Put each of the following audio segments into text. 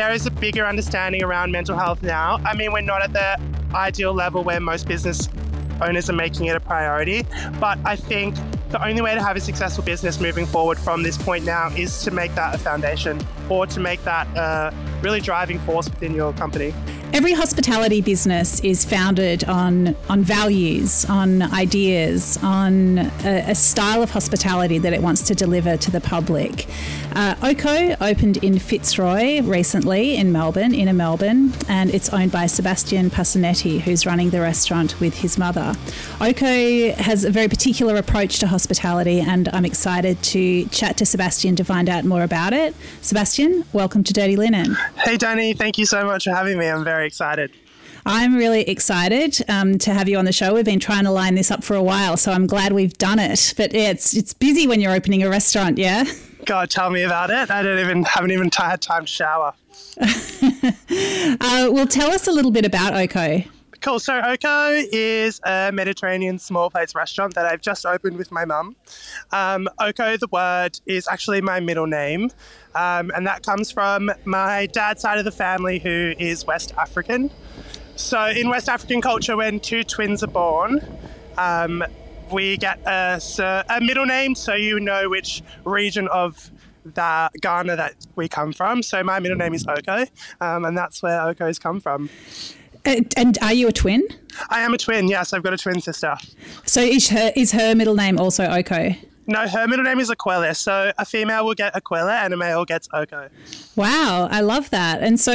there is a bigger understanding around mental health now. I mean, we're not at the ideal level where most business owners are making it a priority, but I think the only way to have a successful business moving forward from this point now is to make that a foundation or to make that a really driving force within your company. Every hospitality business is founded on on values, on ideas, on a, a style of hospitality that it wants to deliver to the public. Uh, Oko opened in Fitzroy recently in Melbourne, inner Melbourne, and it's owned by Sebastian Passanetti, who's running the restaurant with his mother. Oko has a very particular approach to hospitality, and I'm excited to chat to Sebastian to find out more about it. Sebastian, welcome to Dirty Linen. Hey, Danny, thank you so much for having me. I'm very excited. I'm really excited um, to have you on the show. We've been trying to line this up for a while, so I'm glad we've done it. But yeah, it's it's busy when you're opening a restaurant, yeah. God, tell me about it. I don't even haven't even t- had time to shower. uh, well, tell us a little bit about Oko. Cool. So Oko is a Mediterranean small plates restaurant that I've just opened with my mum. Um, Oko, the word, is actually my middle name, um, and that comes from my dad's side of the family, who is West African. So in West African culture, when two twins are born, um, we get a, a middle name, so you know which region of that Ghana that we come from. So my middle name is Oko, um, and that's where Oko's come from. Uh, and are you a twin? I am a twin. Yes, I've got a twin sister. So is her is her middle name also Oko? No, her middle name is Aquila. So a female will get Aquila and a male gets Oko. Wow, I love that. And so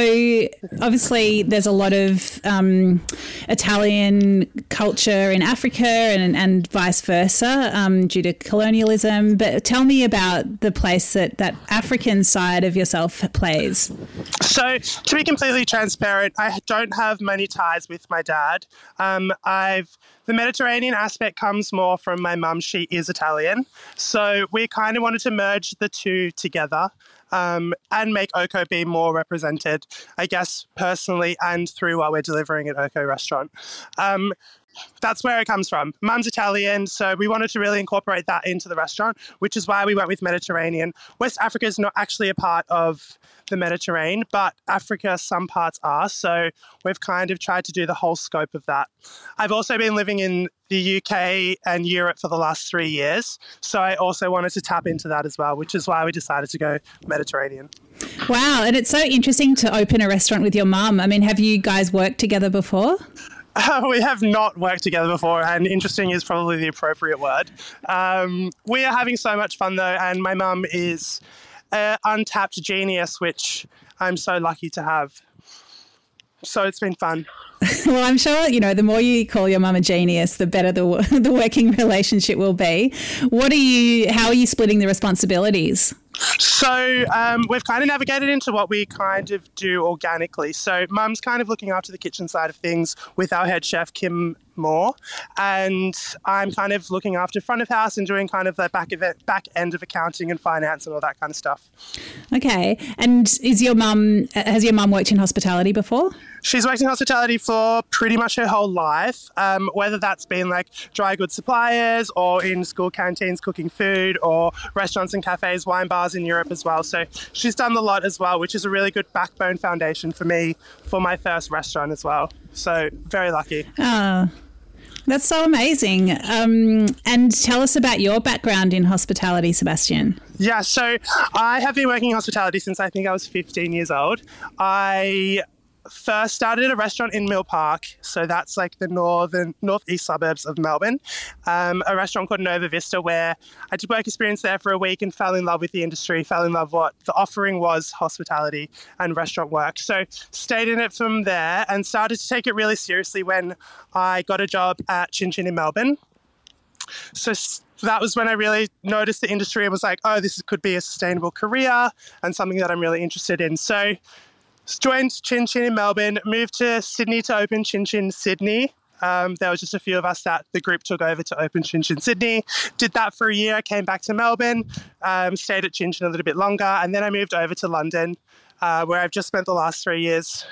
obviously there's a lot of um, Italian culture in Africa and, and vice versa um, due to colonialism. But tell me about the place that that African side of yourself plays. So to be completely transparent, I don't have many ties with my dad. Um, I've the Mediterranean aspect comes more from my mum. She is Italian. So we kind of wanted to merge the two together um, and make Oko be more represented, I guess, personally and through what we're delivering at Oko Restaurant. Um, that's where it comes from. Mum's Italian, so we wanted to really incorporate that into the restaurant, which is why we went with Mediterranean. West Africa is not actually a part of the Mediterranean, but Africa, some parts are. So we've kind of tried to do the whole scope of that. I've also been living in the UK and Europe for the last three years. So I also wanted to tap into that as well, which is why we decided to go Mediterranean. Wow. And it's so interesting to open a restaurant with your mum. I mean, have you guys worked together before? Uh, we have not worked together before, and interesting is probably the appropriate word. Um, we are having so much fun though, and my mum is an untapped genius, which I'm so lucky to have. So it's been fun. well, I'm sure you know the more you call your mum a genius, the better the the working relationship will be. What are you? How are you splitting the responsibilities? So um, we've kind of navigated into what we kind of do organically. So mum's kind of looking after the kitchen side of things with our head chef Kim Moore, and I'm kind of looking after front of house and doing kind of the back of it, back end of accounting and finance and all that kind of stuff. Okay, and is your mum has your mum worked in hospitality before? She's worked in hospitality for pretty much her whole life, um, whether that's been like dry goods suppliers or in school canteens cooking food or restaurants and cafes, wine bars in Europe as well. So she's done a lot as well, which is a really good backbone foundation for me for my first restaurant as well. So very lucky. Oh. That's so amazing. Um, and tell us about your background in hospitality, Sebastian. Yeah, so I have been working in hospitality since I think I was 15 years old. I first started a restaurant in Mill Park, so that's like the northern northeast suburbs of Melbourne. Um, a restaurant called Nova Vista, where I did work experience there for a week and fell in love with the industry, fell in love what the offering was hospitality and restaurant work. So stayed in it from there and started to take it really seriously when I got a job at Chin Chin in Melbourne. So that was when I really noticed the industry and was like, oh, this could be a sustainable career and something that I'm really interested in. So joined Chin Chin in Melbourne, moved to Sydney to open Chin Chin Sydney. Um, there was just a few of us that the group took over to open Chin Chin Sydney. Did that for a year, came back to Melbourne, um, stayed at Chin Chin a little bit longer, and then I moved over to London, uh, where I've just spent the last three years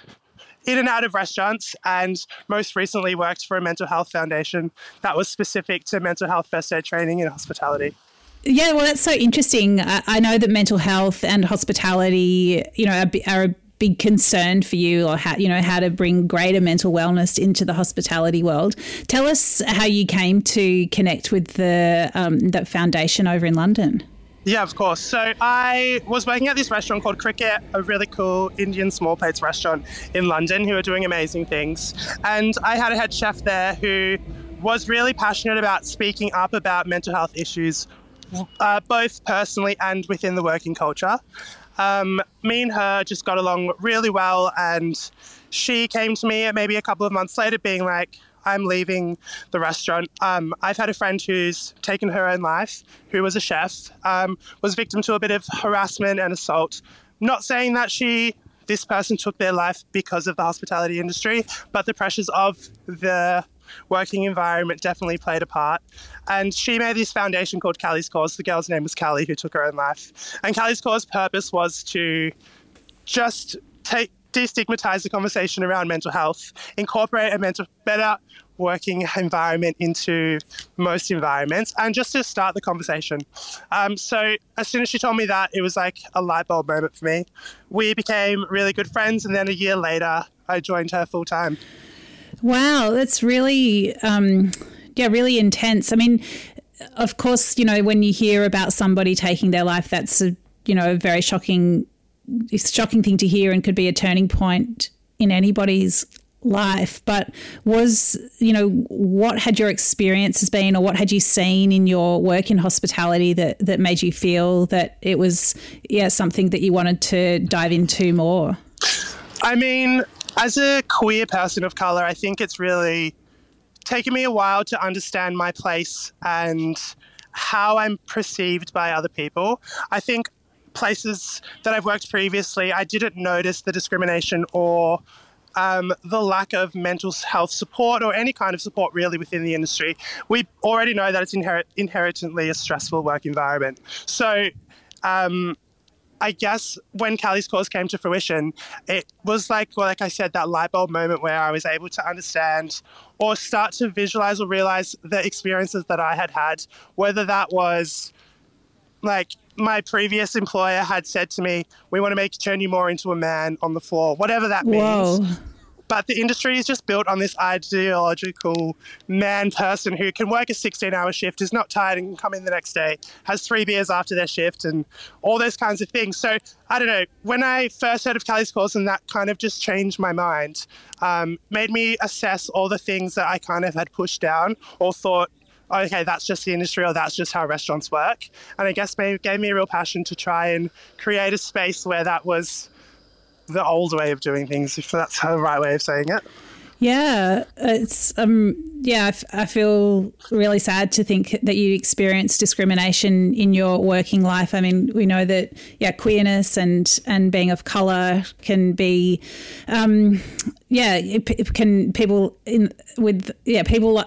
in and out of restaurants and most recently worked for a mental health foundation that was specific to mental health first aid training in hospitality. Yeah, well, that's so interesting. I know that mental health and hospitality, you know, are, big concern for you or how you know how to bring greater mental wellness into the hospitality world tell us how you came to connect with the um, that foundation over in london yeah, of course. So I was working at this restaurant called Kricket, a really cool Indian small plates restaurant in London who are doing amazing things. And I had a head chef there who was really passionate about speaking up about mental health issues, uh, both personally and within the working culture. Um, me and her just got along really well, and she came to me maybe a couple of months later, being like, I'm leaving the restaurant. Um, I've had a friend who's taken her own life, who was a chef, um, was victim to a bit of harassment and assault. Not saying that she, this person took their life because of the hospitality industry, but the pressures of the working environment definitely played a part. And she made this foundation called Callie's Cause. The girl's name was Callie, who took her own life. And Callie's Cause purpose was to just take destigmatize the conversation around mental health, incorporate a mental better working environment into most environments, and just to start the conversation. Um, so as soon as she told me that, it was like a light bulb moment for me. We became really good friends, and then a year later, I joined her full time. Wow, that's really, um, yeah, really intense. I mean, of course, you know, when you hear about somebody taking their life, that's a, you know, a very shocking shocking thing to hear and could be a turning point in anybody's life but was you know what had your experiences been or what had you seen in your work in hospitality that that made you feel that it was yeah something that you wanted to dive into more i mean as a queer person of color i think it's really taken me a while to understand my place and how i'm perceived by other people i think places that I've worked previously, I didn't notice the discrimination or um, the lack of mental health support or any kind of support really within the industry. We already know that it's inher- inherently a stressful work environment. So, um, I guess when Callie's cause came to fruition, it was like, well, like I said, that light bulb moment where I was able to understand or start to visualize or realize the experiences that I had had, whether that was like my previous employer had said to me, "We want to make turn you more into a man on the floor," whatever that Whoa. means. But the industry is just built on this ideological man person who can work a 16 hour shift, is not tired and can come in the next day, has three beers after their shift, and all those kinds of things. So I don't know. When I first heard of Callie's Cause, and that kind of just changed my mind, um, made me assess all the things that I kind of had pushed down or thought okay, that's just the industry or that's just how restaurants work. And I guess maybe gave me a real passion to try and create a space where that was the old way of doing things, if that's the right way of saying it. Yeah, it's um yeah, I, f- I feel really sad to think that you experienced discrimination in your working life. I mean, we know that yeah, queerness and and being of color can be um yeah, it, it can people in with yeah, people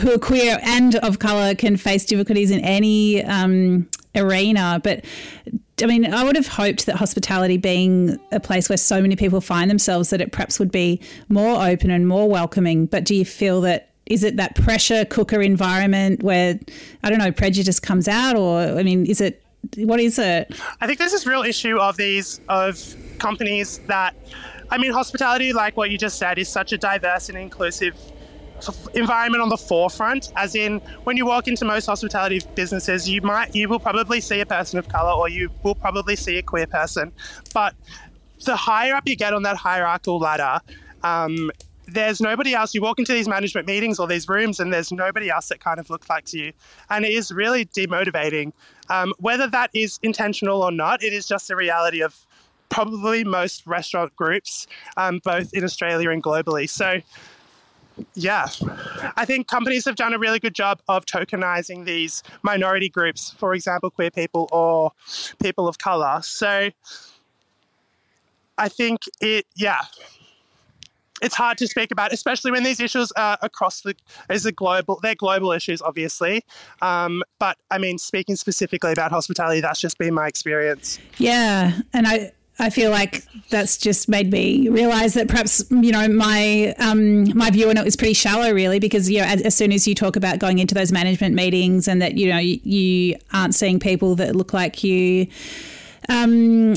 who are queer and of color can face difficulties in any um arena, but I mean, I would have hoped that hospitality being a place where so many people find themselves, that it perhaps would be more open and more welcoming. But do you feel that is it that pressure cooker environment where I don't know prejudice comes out, or I mean, is it what is it? I think there's this real issue of these of companies that, I mean, hospitality, like what you just said, is such a diverse and inclusive environment on the forefront as in when you walk into most hospitality businesses you might you will probably see a person of color or you will probably see a queer person but the higher up you get on that hierarchical ladder um, there's nobody else. You walk into these management meetings or these rooms, and there's nobody else that kind of looks like you. And it is really demotivating. Um, whether that is intentional or not, it is just a reality of probably most restaurant groups, um, both in Australia and globally. So, yeah, I think companies have done a really good job of tokenizing these minority groups, for example, queer people or people of color. So I think it, yeah, it's hard to speak about, especially when these issues are across the as a global. They're global issues, obviously, um, but I mean, speaking specifically about hospitality, that's just been my experience. Yeah, and I I feel like that's just made me realize that perhaps you know my um, my view on it was pretty shallow, really, because you know as, as, soon as you talk about going into those management meetings and that you know you, you aren't seeing people that look like you. Um,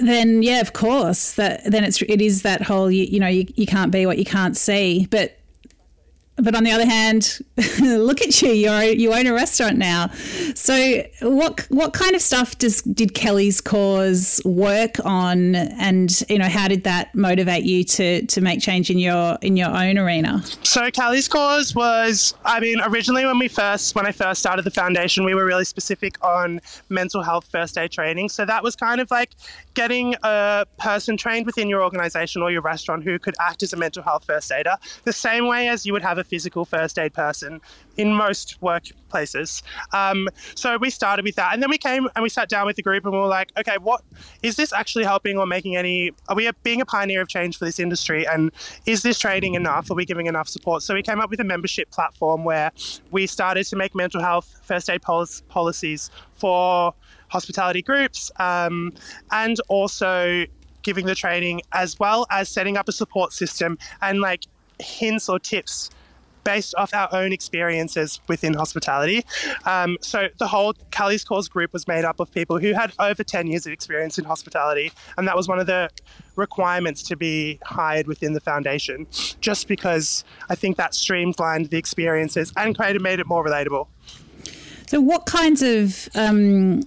then yeah, of course, that then it's it is that whole you, you know you, you can't be what you can't see. But but on the other hand, look at you, you you own a restaurant now. So what what kind of stuff does did Kelly's cause work on, and you know how did that motivate you to to make change in your in your own arena? So Kelly's cause was, I mean, originally when we first when I first started the foundation, we were really specific on mental health first aid training. So that was kind of like getting a person trained within your organization or your restaurant who could act as a mental health first aider, the same way as you would have a physical first aid person in most workplaces. Um, so we started with that, and then we came and we sat down with the group and we were like, okay, what is this actually helping or making any? Are we being a pioneer of change for this industry? And is this training enough? Are we giving enough support? So we came up with a membership platform where we started to make mental health first aid pol- policies for hospitality groups um, and also giving the training as well as setting up a support system and like hints or tips based off our own experiences within hospitality. Um, so the whole Kelly's Cause group was made up of people who had over 10 years of experience in hospitality, and that was one of the requirements to be hired within the foundation, just because I think that streamlined the experiences and created made it more relatable. So, what kinds of um,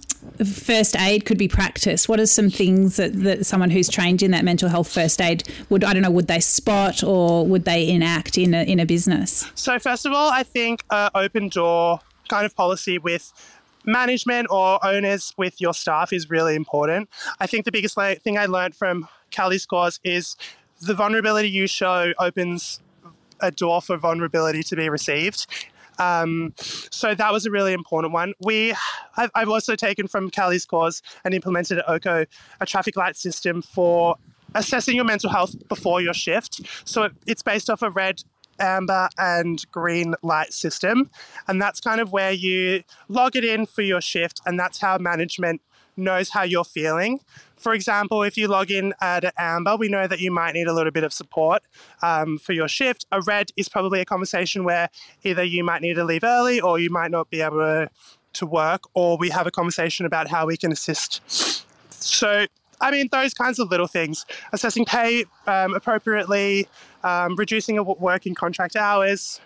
first aid could be practiced? What are some things that, that someone who's trained in that mental health first aid would, I don't know, would they spot or would they enact in a, in a business? So, first of all, I think uh, open door kind of policy with management or owners with your staff is really important. I think the biggest thing I learned from Kelly's Cause is the vulnerability you show opens a door for vulnerability to be received. Um, so that was a really important one. We, I've, I've also taken from Kelly's cause and implemented at Oko a traffic light system for assessing your mental health before your shift. So it, it's based off a red, amber, and green light system. And that's kind of where you log it in for your shift, and that's how management knows how you're feeling. For example, if you log in at Amber, we know that you might need a little bit of support um, for your shift. A red is probably a conversation where either you might need to leave early or you might not be able to, to work, or we have a conversation about how we can assist. So, I mean, those kinds of little things. Assessing pay um, appropriately, um, reducing working contract hours.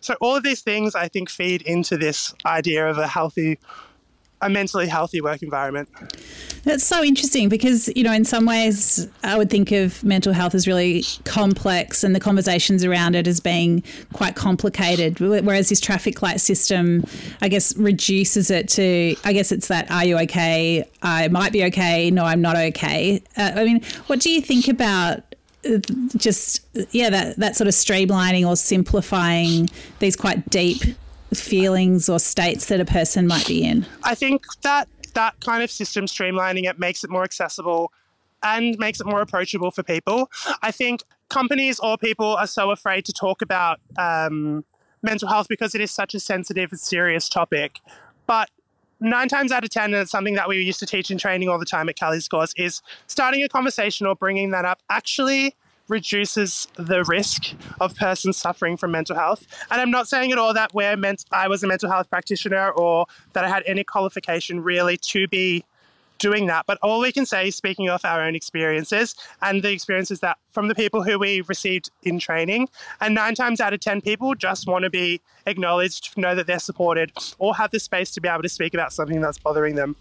So, all of these things I think feed into this idea of a healthy a mentally healthy work environment. That's so interesting because, you know, in some ways, I would think of mental health as really complex and the conversations around it as being quite complicated. Whereas this traffic light system, I guess, reduces it to, I guess it's that, are you okay? I might be okay. No, I'm not okay. Uh, I mean, what do you think about uh, just yeah that that sort of streamlining or simplifying these quite deep feelings or states that a person might be in? I think that that kind of system streamlining it makes it more accessible and makes it more approachable for people. I think companies or people are so afraid to talk about um, mental health because it is such a sensitive and serious topic. But nine times out of 10, and it's something that we used to teach in training all the time at Kelly's Cause, is starting a conversation or bringing that up actually reduces the risk of persons suffering from mental health. And I'm not saying at all that we're meant I was a mental health practitioner or that I had any qualification really to be doing that. But all we can say is speaking of our own experiences and the experiences that from the people who we received in training. And nine times out of 10 people just want to be acknowledged, know that they're supported, or have the space to be able to speak about something that's bothering them.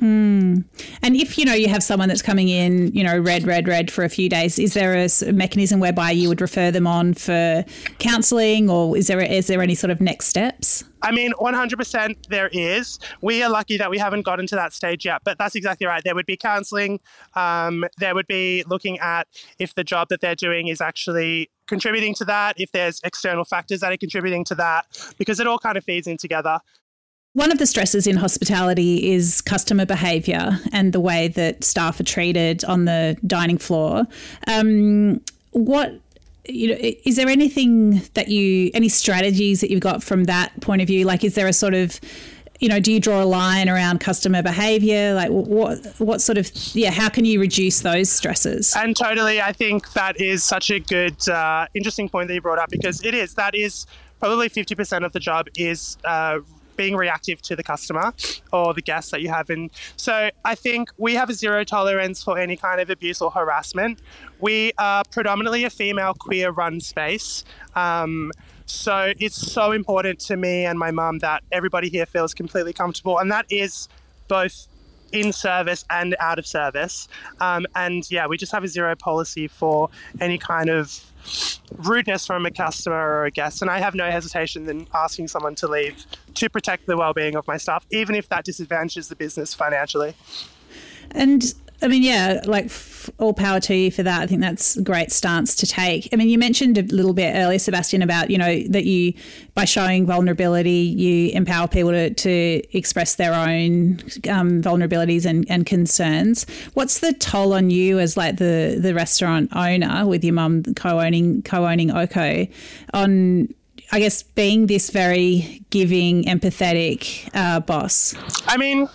Mm. And if you know you have someone that's coming in, you know, red, red, red for a few days, is there a mechanism whereby you would refer them on for counselling, or is there is there any sort of next steps? I mean, 100% there is. We are lucky that we haven't gotten to that stage yet, but that's exactly right. There would be counselling. Um, there would be looking at if the job that they're doing is actually contributing to that, if there's external factors that are contributing to that, because it all kind of feeds in together. One of the stresses in hospitality is customer behaviour and the way that staff are treated on the dining floor. Um, what you know, is there anything that you, any strategies that you've got from that point of view? Like, is there a sort of you know, do you draw a line around customer behavior? Like, what what sort of yeah? How can you reduce those stresses? And totally, I think that is such a good, uh, interesting point that you brought up because it is that is probably fifty percent of the job is uh, being reactive to the customer or the guests that you have. And so I think we have a zero tolerance for any kind of abuse or harassment. We are predominantly a female queer run space. Um, so it's so important to me and my mum that everybody here feels completely comfortable. And that is both in service and out of service. Um, and yeah, we just have a zero policy for any kind of rudeness from a customer or a guest. And I have no hesitation in asking someone to leave to protect the well-being of my staff, even if that disadvantages the business financially. And I mean, yeah, like all power to you for that. I think that's a great stance to take. I mean, you mentioned a little bit earlier, Sebastian, about, you know, that you, by showing vulnerability, you empower people to, to express their own um, vulnerabilities and, and concerns. What's the toll on you as like the, the restaurant owner with your mum co-owning, co-owning Oko on, I guess, being this very giving, empathetic uh, boss? I mean,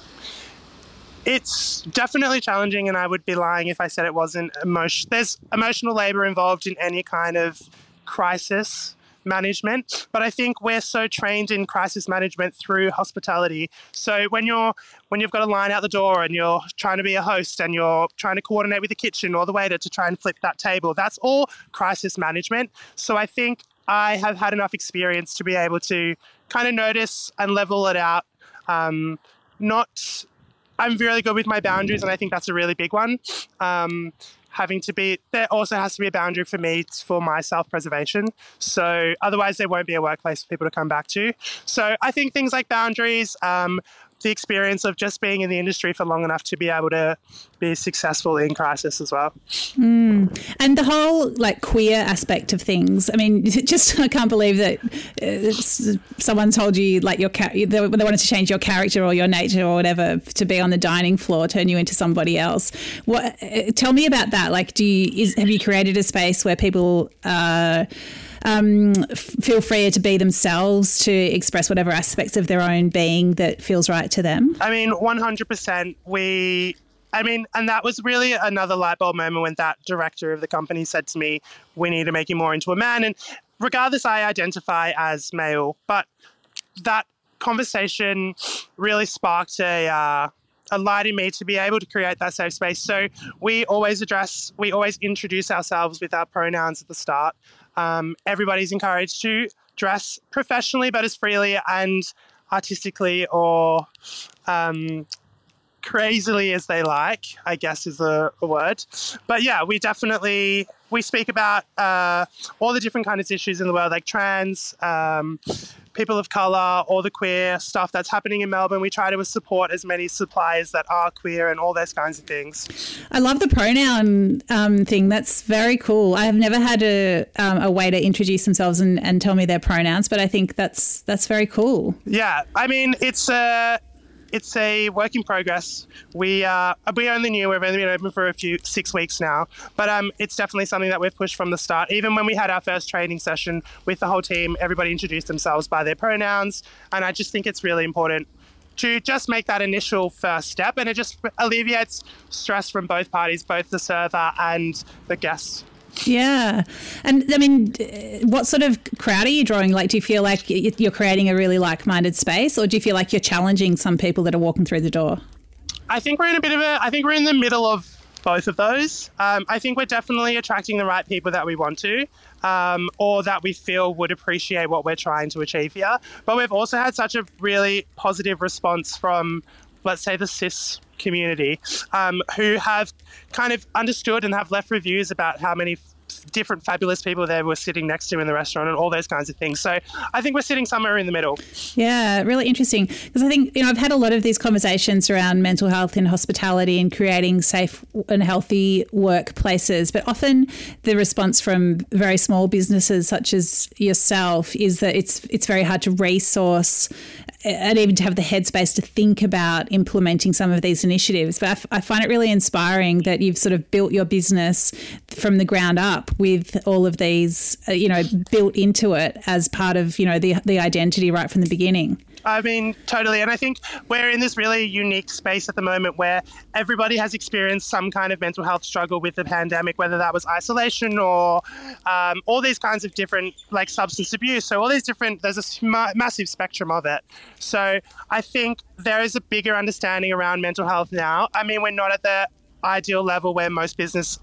it's definitely challenging, and I would be lying if I said it wasn't. There's emotional labor involved in any kind of crisis management but i think we're so trained in crisis management through hospitality so when you're when you've got a line out the door and you're trying to be a host and you're trying to coordinate with the kitchen or the waiter to try and flip that table that's all crisis management so i think i have had enough experience to be able to kind of notice and level it out um, not I'm really good with my boundaries, and I think that's a really big one. Um, having to be there also has to be a boundary for me for my self-preservation so otherwise there won't be a workplace for people to come back to so i think things like boundaries um, the experience of just being in the industry for long enough to be able to be successful in crisis as well. Mm. And the whole like queer aspect of things. I mean, just I can't believe that uh, someone told you like your they wanted to change your character or your nature or whatever to be on the dining floor, turn you into somebody else. What? Uh, tell me about that. Like, do you is, have you created a space where people? Uh, um, feel free to be themselves to express whatever aspects of their own being that feels right to them? I mean, 100%. We I mean, and that was really another light bulb moment when that director of the company said to me, "We need to make you more into a man." And regardless, I identify as male, but that conversation really sparked a uh, a light in me to be able to create that safe space. So we always address, we always introduce ourselves with our pronouns at the start. Um, everybody's encouraged to dress professionally, but as freely and artistically or um, crazily as they like, I guess is a, word. But yeah, we definitely we speak about uh, all the different kinds of issues in the world, like trans, um, people of color, all the queer stuff that's happening in Melbourne. We try to support as many suppliers that are queer and all those kinds of things. I love the pronoun um, thing. That's very cool. I have never had a, um, a way to introduce themselves and, and tell me their pronouns, but I think that's that's very cool. Yeah, I mean it's a uh, it's a work in progress. We uh, we only knew we've only been open for a few six weeks now, but um, it's definitely something that we've pushed from the start. Even when we had our first training session with the whole team, everybody introduced themselves by their pronouns, and I just think it's really important to just make that initial first step, and it just alleviates stress from both parties, both the server and the guests. Yeah. And I mean, what sort of crowd are you drawing? Like, do you feel like you're creating a really like minded space, or do you feel like you're challenging some people that are walking through the door? I think we're in a bit of a, I think we're in the middle of both of those. Um, I think we're definitely attracting the right people that we want to, um, or that we feel would appreciate what we're trying to achieve here. But we've also had such a really positive response from, let's say, the cis community um, who have kind of understood and have left reviews about how many different fabulous people there were sitting next to in the restaurant and all those kinds of things. So I think we're sitting somewhere in the middle. Yeah, really interesting because I think you know I've had a lot of these conversations around mental health in hospitality and creating safe and healthy workplaces, but often the response from very small businesses such as yourself is that it's it's very hard to resource and even to have the headspace to think about implementing some of these initiatives. But I, f- I find it really inspiring that you've sort of built your business from the ground up with all of these, uh, you know, built into it as part of, you know, the, the identity right from the beginning. I mean, totally. And I think we're in this really unique space at the moment where everybody has experienced some kind of mental health struggle with the pandemic, whether that was isolation or um, all these kinds of different, like substance abuse. So, all these different, there's a sm- massive spectrum of it. So, I think there is a bigger understanding around mental health now. I mean, we're not at the ideal level where most business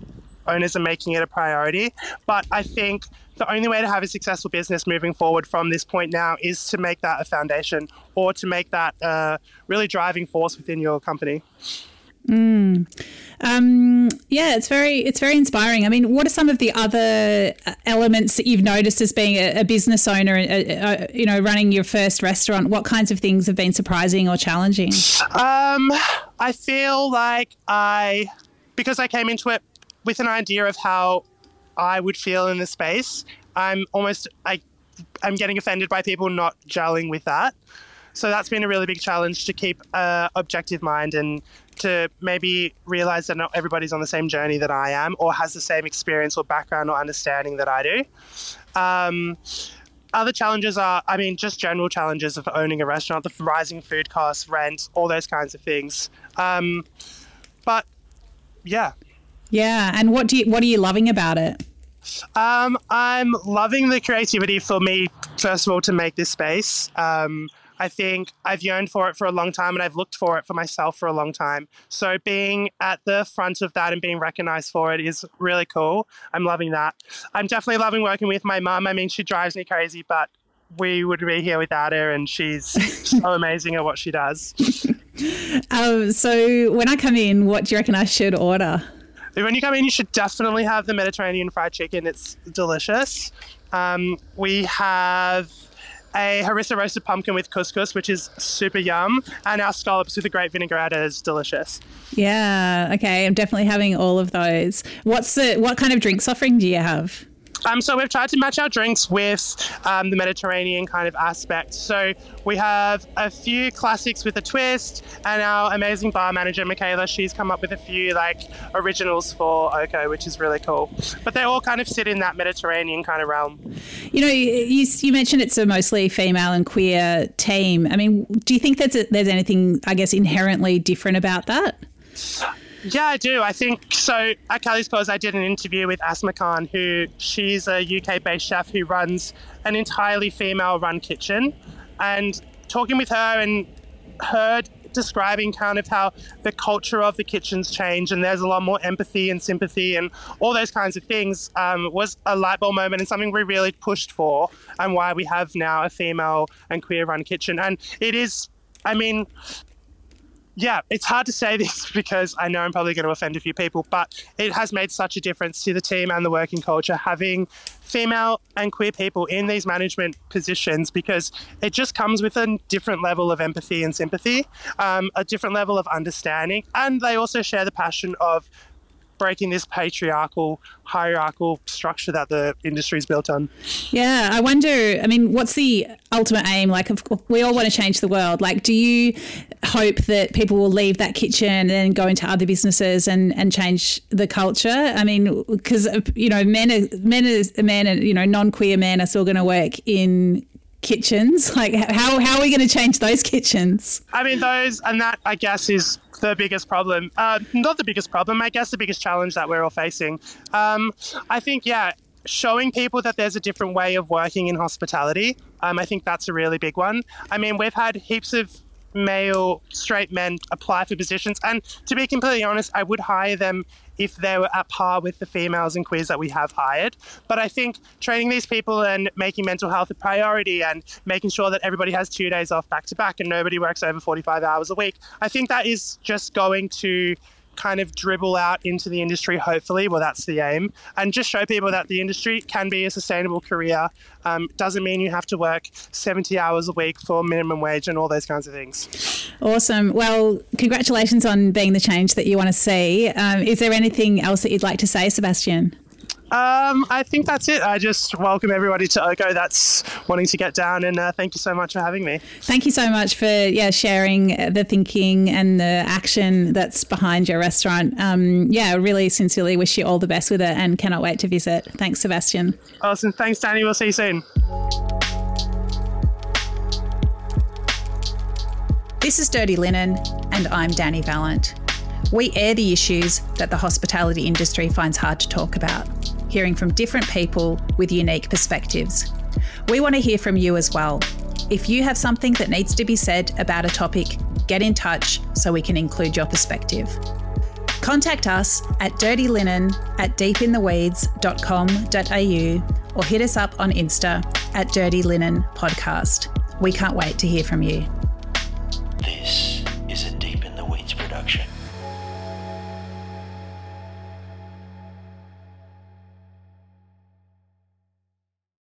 owners are making it a priority, but I think the only way to have a successful business moving forward from this point now is to make that a foundation or to make that a really driving force within your company. Mm. Um, yeah, it's very it's very inspiring. I mean, what are some of the other uh, elements that you've noticed as being a, a business owner? Uh, uh, you know, running your first restaurant. What kinds of things have been surprising or challenging? Um, I feel like I because I came into it with an idea of how I would feel in the space. I'm almost I I'm getting offended by people not gelling with that. So that's been a really big challenge to keep a objective mind and to maybe realize that not everybody's on the same journey that I am or has the same experience or background or understanding that I do. Um, other challenges are, I mean, just general challenges of owning a restaurant, the rising food costs, rent, all those kinds of things. Um, but yeah, yeah, and what do you what are you loving about it? Um, I'm loving the creativity for me, first of all, to make this space. Um, I think I've yearned for it for a long time and I've looked for it for myself for a long time. So being at the front of that and being recognized for it is really cool. I'm loving that. I'm definitely loving working with my mum. I mean, she drives me crazy, but we would be here without her and she's so amazing at what she does. Um, so when I come in, what do you reckon I should order? When you come in, you should definitely have the Mediterranean fried chicken. It's delicious. Um, we have a harissa roasted pumpkin with couscous, which is super yum, and our scallops with a great vinaigrette is delicious. Yeah. Okay. I'm definitely having all of those. What's the what kind of drinks offering do you have? Um, so we've tried to match our drinks with um, the Mediterranean kind of aspect. So we have a few classics with a twist, and our amazing bar manager Michaela, she's come up with a few like originals for Oko, which is really cool. But they all kind of sit in that Mediterranean kind of realm. You know, you, you mentioned it's a mostly female and queer team. I mean, do you think that there's anything, I guess, inherently different about that? Yeah, I do. I think so. At Callie's Cause, I did an interview with Asma Khan, who she's a UK based chef who runs an entirely female run kitchen. And talking with her and her describing kind of how the culture of the kitchen's change and there's a lot more empathy and sympathy and all those kinds of things um, was a light bulb moment and something we really pushed for and why we have now a female and queer run kitchen. And it is, I mean, yeah, it's hard to say this because I know I'm probably going to offend a few people, but it has made such a difference to the team and the working culture having female and queer people in these management positions because it just comes with a different level of empathy and sympathy, um, a different level of understanding, and they also share the passion of breaking this patriarchal hierarchical structure that the industry is built on. Yeah, I wonder. I mean, what's the ultimate aim? Like, we all want to change the world. Like, do you hope that people will leave that kitchen and then go into other businesses and, and change the culture? I mean, because you know, men are men are men, and you know, non queer men are still going to work in kitchens like how, how are we going to change those kitchens i mean those and that i guess is the biggest problem. Uh, not the biggest problem, I guess the biggest challenge that we're all facing. Um, I think, yeah, showing people that there's a different way of working in hospitality. Um, I think that's a really big one. I mean, we've had heaps of male straight men apply for positions, and to be completely honest, I would hire them if they were at par with the females and queers that we have hired. But I think training these people and making mental health a priority and making sure that everybody has two days off back to back and nobody works over 45 hours a week, I think that is just going to kind of dribble out into the industry, hopefully. Well, that's the aim. And just show people that the industry can be a sustainable career. Um, doesn't mean you have to work 70 hours a week for minimum wage and all those kinds of things. Awesome. Well, congratulations on being the change that you want to see. Um, is there anything else that you'd like to say, Sebastian? Um, I think that's it. I just welcome everybody to Oko that's wanting to get down, and uh, thank you so much for having me. Thank you so much for yeah sharing the thinking and the action that's behind your restaurant. Um, yeah, I really sincerely wish you all the best with it, and cannot wait to visit. Thanks, Sebastian. Awesome. Thanks, Danny. We'll see you soon. This is Dirty Linen, and I'm Danny Vallant. We air the issues that the hospitality industry finds hard to talk about, hearing from different people with unique perspectives. We want to hear from you as well. If you have something that needs to be said about a topic, get in touch so we can include your perspective. Contact us at dirtylinen at deepintheweeds.com.au or hit us up on Insta at Dirty Linen Podcast. We can't wait to hear from you. This